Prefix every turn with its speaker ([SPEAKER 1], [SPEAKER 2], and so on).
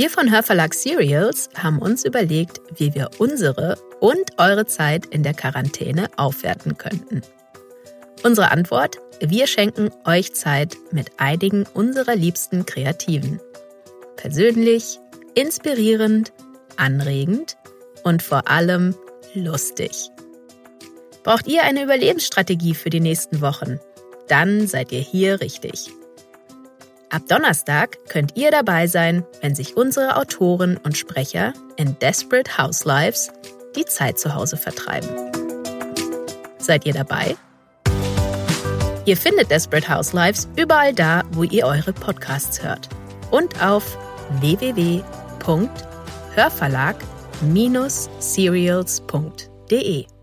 [SPEAKER 1] Wir von Hörverlag Serials haben uns überlegt, wie wir unsere und eure Zeit in der Quarantäne aufwerten könnten. Unsere Antwort? Wir schenken euch Zeit mit einigen unserer liebsten Kreativen. Persönlich, inspirierend, anregend und vor allem lustig. Braucht ihr eine Überlebensstrategie für die nächsten Wochen? Dann seid ihr hier richtig. Ab Donnerstag könnt ihr dabei sein, wenn sich unsere Autoren und Sprecher in Desperate Housewives die Zeit zu Hause vertreiben. Seid ihr dabei? Ihr findet Desperate Housewives überall da, wo ihr eure Podcasts hört. Und auf www.hörverlag-serials.de.